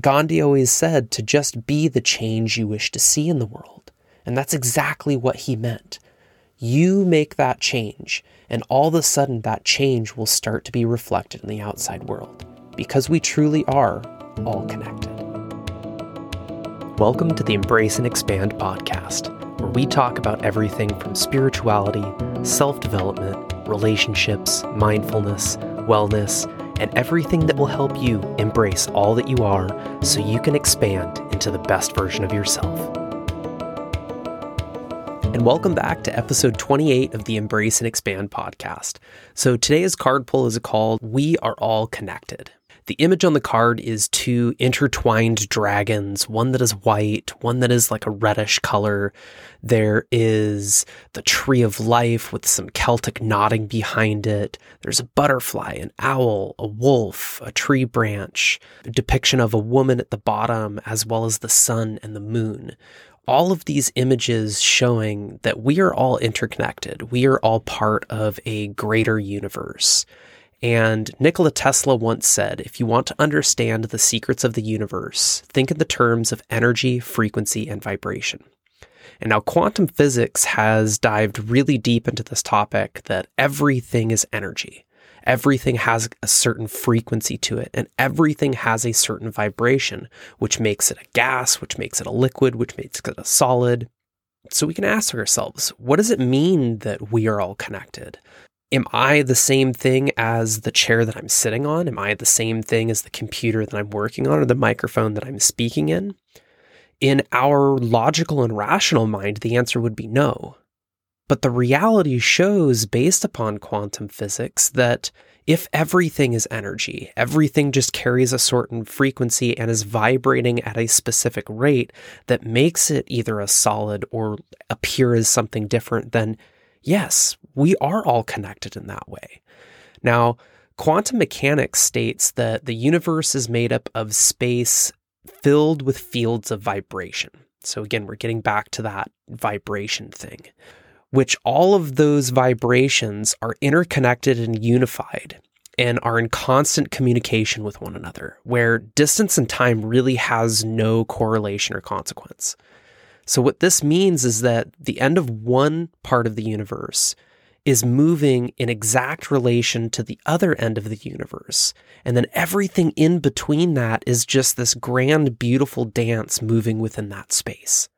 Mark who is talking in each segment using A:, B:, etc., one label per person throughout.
A: Gandhi always said to just be the change you wish to see in the world. And that's exactly what he meant. You make that change, and all of a sudden, that change will start to be reflected in the outside world because we truly are all connected. Welcome to the Embrace and Expand podcast, where we talk about everything from spirituality, self development, relationships, mindfulness, wellness, and everything that will help you embrace all that you are so you can expand into the best version of yourself. And welcome back to episode 28 of the Embrace and Expand podcast. So today's card pull is called We Are All Connected. The image on the card is two intertwined dragons, one that is white, one that is like a reddish color. There is the tree of life with some Celtic knotting behind it. There's a butterfly, an owl, a wolf, a tree branch, a depiction of a woman at the bottom, as well as the sun and the moon all of these images showing that we are all interconnected. We are all part of a greater universe. And Nikola Tesla once said if you want to understand the secrets of the universe, think in the terms of energy, frequency, and vibration. And now quantum physics has dived really deep into this topic that everything is energy. Everything has a certain frequency to it, and everything has a certain vibration, which makes it a gas, which makes it a liquid, which makes it a solid. So we can ask ourselves, what does it mean that we are all connected? Am I the same thing as the chair that I'm sitting on? Am I the same thing as the computer that I'm working on or the microphone that I'm speaking in? In our logical and rational mind, the answer would be no. But the reality shows, based upon quantum physics, that if everything is energy, everything just carries a certain frequency and is vibrating at a specific rate that makes it either a solid or appear as something different, then yes, we are all connected in that way. Now, quantum mechanics states that the universe is made up of space filled with fields of vibration. So, again, we're getting back to that vibration thing, which all of those vibrations are interconnected and unified and are in constant communication with one another, where distance and time really has no correlation or consequence. So, what this means is that the end of one part of the universe is moving in exact relation to the other end of the universe. And then everything in between that is just this grand, beautiful dance moving within that space.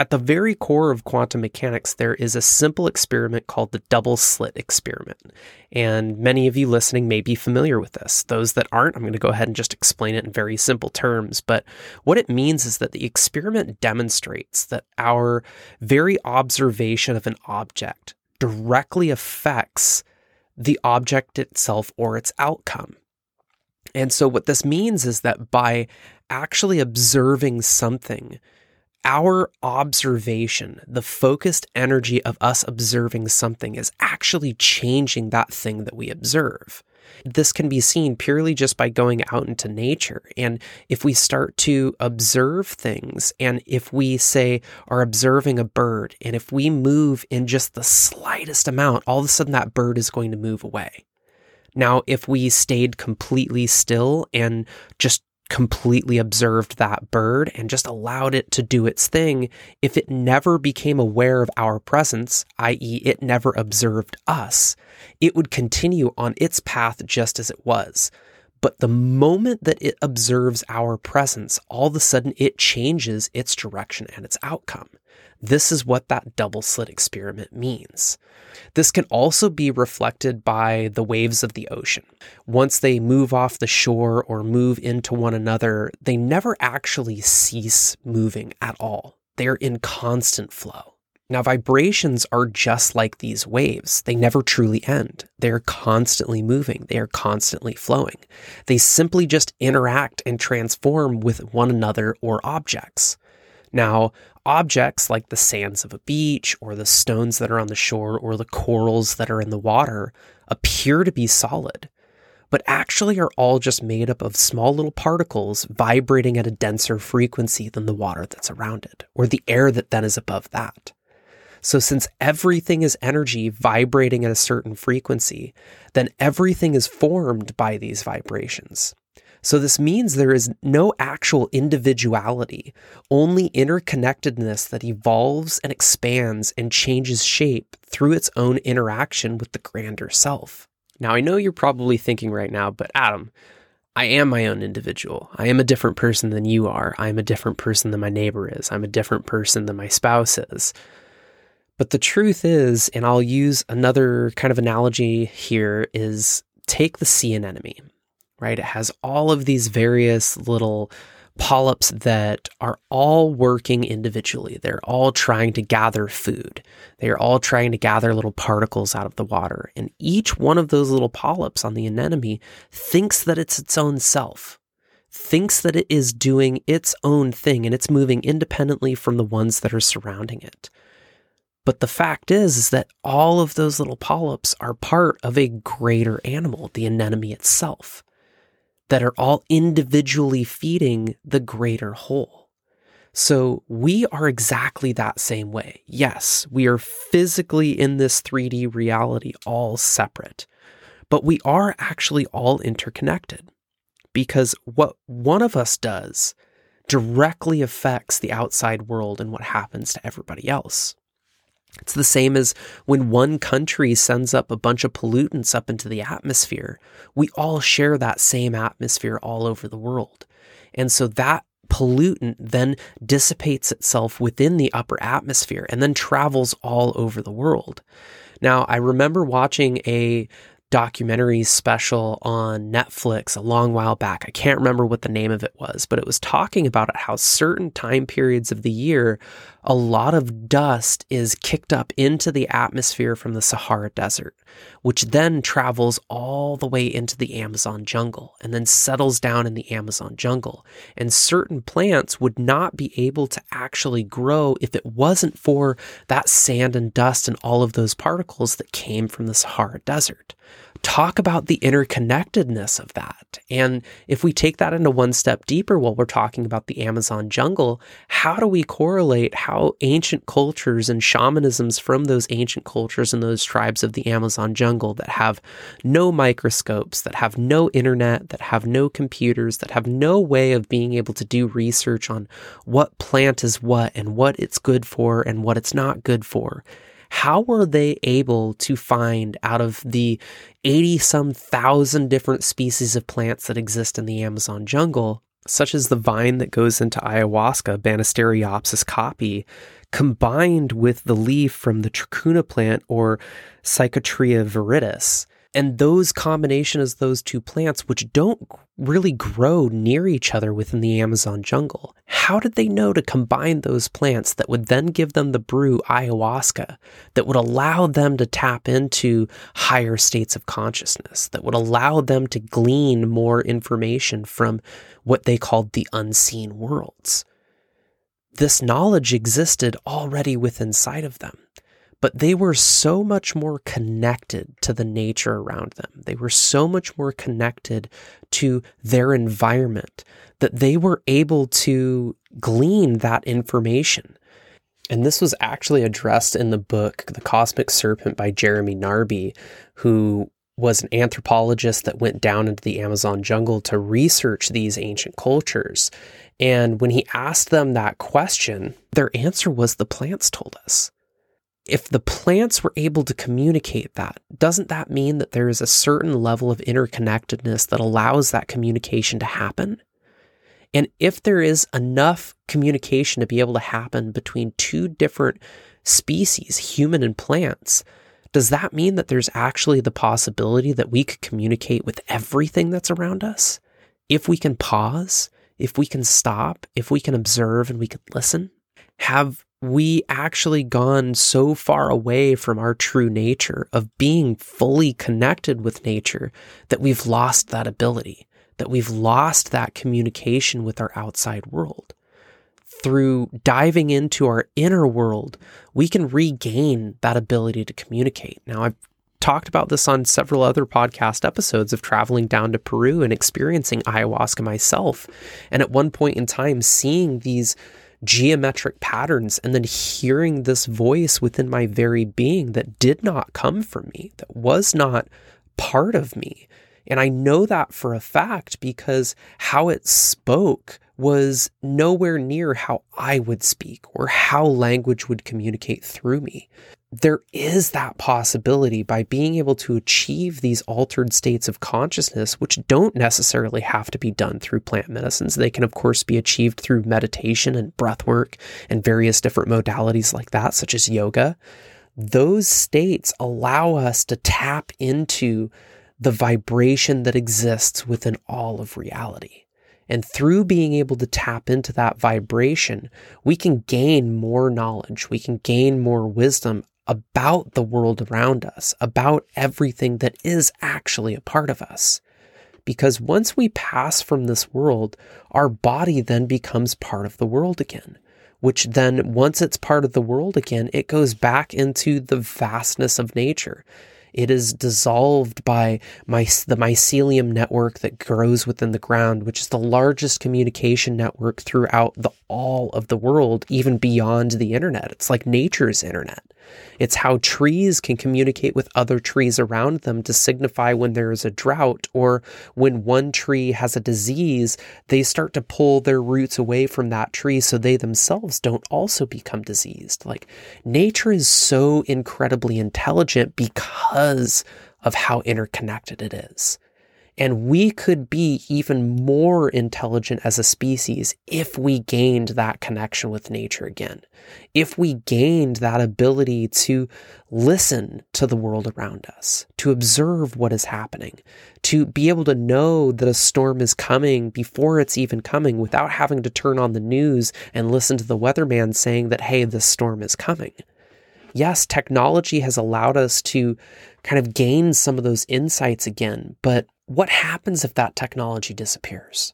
A: At the very core of quantum mechanics, there is a simple experiment called the double slit experiment. And many of you listening may be familiar with this. Those that aren't, I'm going to go ahead and just explain it in very simple terms. But what it means is that the experiment demonstrates that our very observation of an object directly affects the object itself or its outcome. And so, what this means is that by actually observing something, our observation, the focused energy of us observing something, is actually changing that thing that we observe. This can be seen purely just by going out into nature. And if we start to observe things, and if we say are observing a bird, and if we move in just the slightest amount, all of a sudden that bird is going to move away. Now, if we stayed completely still and just completely observed that bird and just allowed it to do its thing, if it never became aware of our presence, i.e., it never observed us, it would continue on its path just as it was. But the moment that it observes our presence, all of a sudden it changes its direction and its outcome. This is what that double slit experiment means. This can also be reflected by the waves of the ocean. Once they move off the shore or move into one another, they never actually cease moving at all. They're in constant flow. Now, vibrations are just like these waves. They never truly end. They are constantly moving. They are constantly flowing. They simply just interact and transform with one another or objects. Now, objects like the sands of a beach or the stones that are on the shore or the corals that are in the water appear to be solid, but actually are all just made up of small little particles vibrating at a denser frequency than the water that's around it or the air that then is above that. So, since everything is energy vibrating at a certain frequency, then everything is formed by these vibrations. So, this means there is no actual individuality, only interconnectedness that evolves and expands and changes shape through its own interaction with the grander self. Now, I know you're probably thinking right now, but Adam, I am my own individual. I am a different person than you are. I am a different person than my neighbor is. I'm a different person than my spouse is. But the truth is, and I'll use another kind of analogy here, is take the sea anemone right? It has all of these various little polyps that are all working individually. They're all trying to gather food. They are all trying to gather little particles out of the water. And each one of those little polyps on the anemone thinks that it's its own self, thinks that it is doing its own thing and it's moving independently from the ones that are surrounding it. But the fact is, is that all of those little polyps are part of a greater animal, the anemone itself that are all individually feeding the greater whole. So we are exactly that same way. Yes, we are physically in this 3D reality all separate, but we are actually all interconnected because what one of us does directly affects the outside world and what happens to everybody else. It's the same as when one country sends up a bunch of pollutants up into the atmosphere. We all share that same atmosphere all over the world. And so that pollutant then dissipates itself within the upper atmosphere and then travels all over the world. Now, I remember watching a documentary special on Netflix a long while back. I can't remember what the name of it was, but it was talking about how certain time periods of the year, a lot of dust is kicked up into the atmosphere from the Sahara Desert, which then travels all the way into the Amazon jungle and then settles down in the Amazon jungle. And certain plants would not be able to actually grow if it wasn't for that sand and dust and all of those particles that came from the Sahara Desert talk about the interconnectedness of that. And if we take that into one step deeper while we're talking about the Amazon jungle, how do we correlate how ancient cultures and shamanisms from those ancient cultures and those tribes of the Amazon jungle that have no microscopes, that have no internet, that have no computers, that have no way of being able to do research on what plant is what and what it's good for and what it's not good for? How were they able to find out of the 80 some thousand different species of plants that exist in the Amazon jungle, such as the vine that goes into ayahuasca, Banisteriopsis caapi, combined with the leaf from the chacruna plant or Psychotria viridis? And those combinations, those two plants, which don't really grow near each other within the Amazon jungle, how did they know to combine those plants that would then give them the brew ayahuasca, that would allow them to tap into higher states of consciousness, that would allow them to glean more information from what they called the unseen worlds? This knowledge existed already within sight of them but they were so much more connected to the nature around them. They were so much more connected to their environment that they were able to glean that information. And this was actually addressed in the book, The Cosmic Serpent by Jeremy Narby, who was an anthropologist that went down into the Amazon jungle to research these ancient cultures. And when he asked them that question, their answer was the plants told us if the plants were able to communicate that, doesn't that mean that there is a certain level of interconnectedness that allows that communication to happen? And if there is enough communication to be able to happen between two different species, human and plants, does that mean that there's actually the possibility that we could communicate with everything that's around us? If we can pause, if we can stop, if we can observe and we can listen? Have we actually gone so far away from our true nature of being fully connected with nature that we've lost that ability, that we've lost that communication with our outside world. Through diving into our inner world, we can regain that ability to communicate. Now, I've talked about this on several other podcast episodes of traveling down to Peru and experiencing ayahuasca myself. And at one point in time, seeing these geometric patterns and then hearing this voice within my very being that did not come from me, that was not part of me. And I know that for a fact because how it spoke was nowhere near how I would speak or how language would communicate through me. There is that possibility by being able to achieve these altered states of consciousness, which don't necessarily have to be done through plant medicines. They can, of course, be achieved through meditation and breath work and various different modalities like that, such as yoga. Those states allow us to tap into the vibration that exists within all of reality. And through being able to tap into that vibration, we can gain more knowledge. We can gain more wisdom about the world around us, about everything that is actually a part of us. Because once we pass from this world, our body then becomes part of the world again, which then, once it's part of the world again, it goes back into the vastness of nature. It is dissolved by my, the mycelium network that grows within the ground, which is the largest communication network throughout the all of the world, even beyond the internet. It's like nature's internet. It's how trees can communicate with other trees around them to signify when there is a drought or when one tree has a disease, they start to pull their roots away from that tree so they themselves don't also become diseased. Like nature is so incredibly intelligent because of how interconnected it is. And we could be even more intelligent as a species if we gained that connection with nature again. If we gained that ability to listen to the world around us, to observe what is happening, to be able to know that a storm is coming before it's even coming without having to turn on the news and listen to the weatherman saying that, hey, this storm is coming yes, technology has allowed us to kind of gain some of those insights again, but what happens if that technology disappears?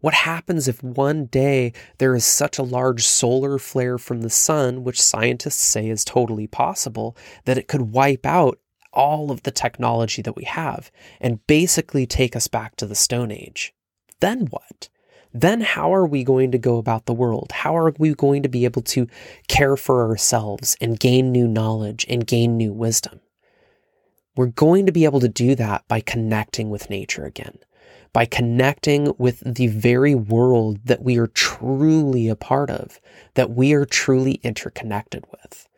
A: What happens if one day there is such a large solar flare from the sun, which scientists say is totally possible, that it could wipe out all of the technology that we have and basically take us back to the Stone Age? Then what? Then how are we going to go about the world? How are we going to be able to care for ourselves and gain new knowledge and gain new wisdom? We're going to be able to do that by connecting with nature again, by connecting with the very world that we are truly a part of, that we are truly interconnected with.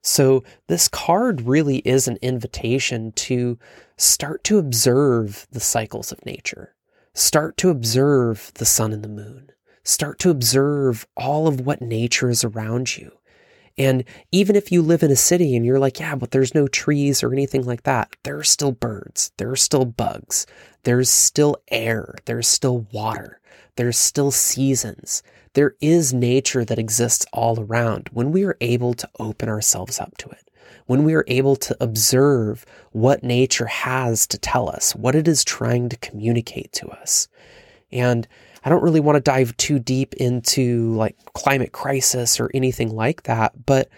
A: So, this card really is an invitation to start to observe the cycles of nature, start to observe the sun and the moon, start to observe all of what nature is around you. And even if you live in a city and you're like, yeah, but there's no trees or anything like that, there are still birds, there are still bugs, there's still air, there's still water, there's still seasons. There is nature that exists all around when we are able to open ourselves up to it, when we are able to observe what nature has to tell us, what it is trying to communicate to us. And I don't really want to dive too deep into like climate crisis or anything like that, but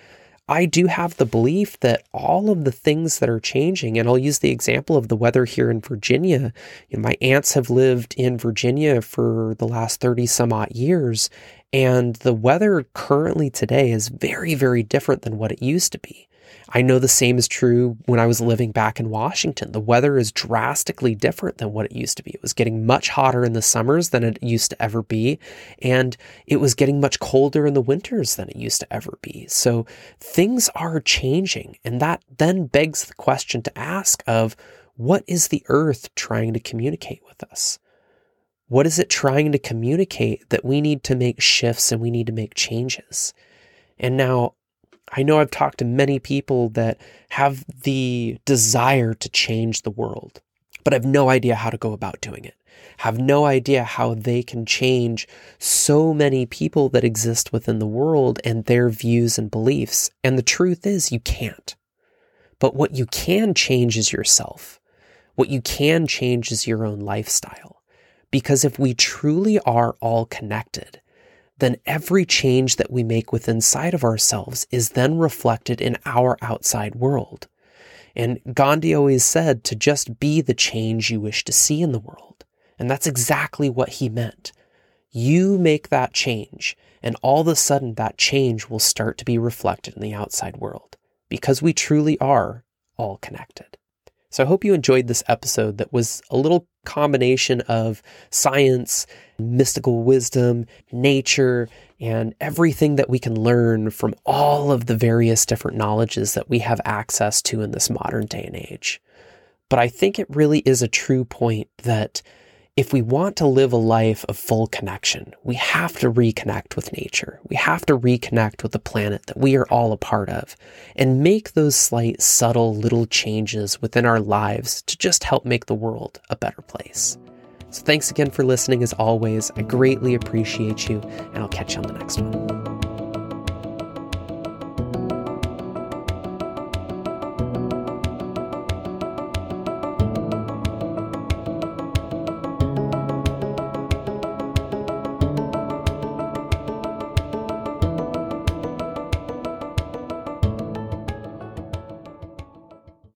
A: I do have the belief that all of the things that are changing, and I'll use the example of the weather here in Virginia. You know, my aunts have lived in Virginia for the last 30 some odd years, and the weather currently today is very, very different than what it used to be. I know the same is true when I was living back in Washington. The weather is drastically different than what it used to be. It was getting much hotter in the summers than it used to ever be, and it was getting much colder in the winters than it used to ever be. So things are changing, and that then begs the question to ask of what is the earth trying to communicate with us? What is it trying to communicate that we need to make shifts and we need to make changes? And now I know I've talked to many people that have the desire to change the world, but have no idea how to go about doing it. Have no idea how they can change so many people that exist within the world and their views and beliefs. And the truth is, you can't. But what you can change is yourself. What you can change is your own lifestyle. Because if we truly are all connected, then every change that we make within inside of ourselves is then reflected in our outside world. And Gandhi always said to just be the change you wish to see in the world. And that's exactly what he meant. You make that change, and all of a sudden that change will start to be reflected in the outside world because we truly are all connected. So I hope you enjoyed this episode that was a little combination of science, mystical wisdom, nature, and everything that we can learn from all of the various different knowledges that we have access to in this modern day and age. But I think it really is a true point that if we want to live a life of full connection, we have to reconnect with nature. We have to reconnect with the planet that we are all a part of and make those slight, subtle little changes within our lives to just help make the world a better place. So thanks again for listening as always. I greatly appreciate you, and I'll catch you on the next one.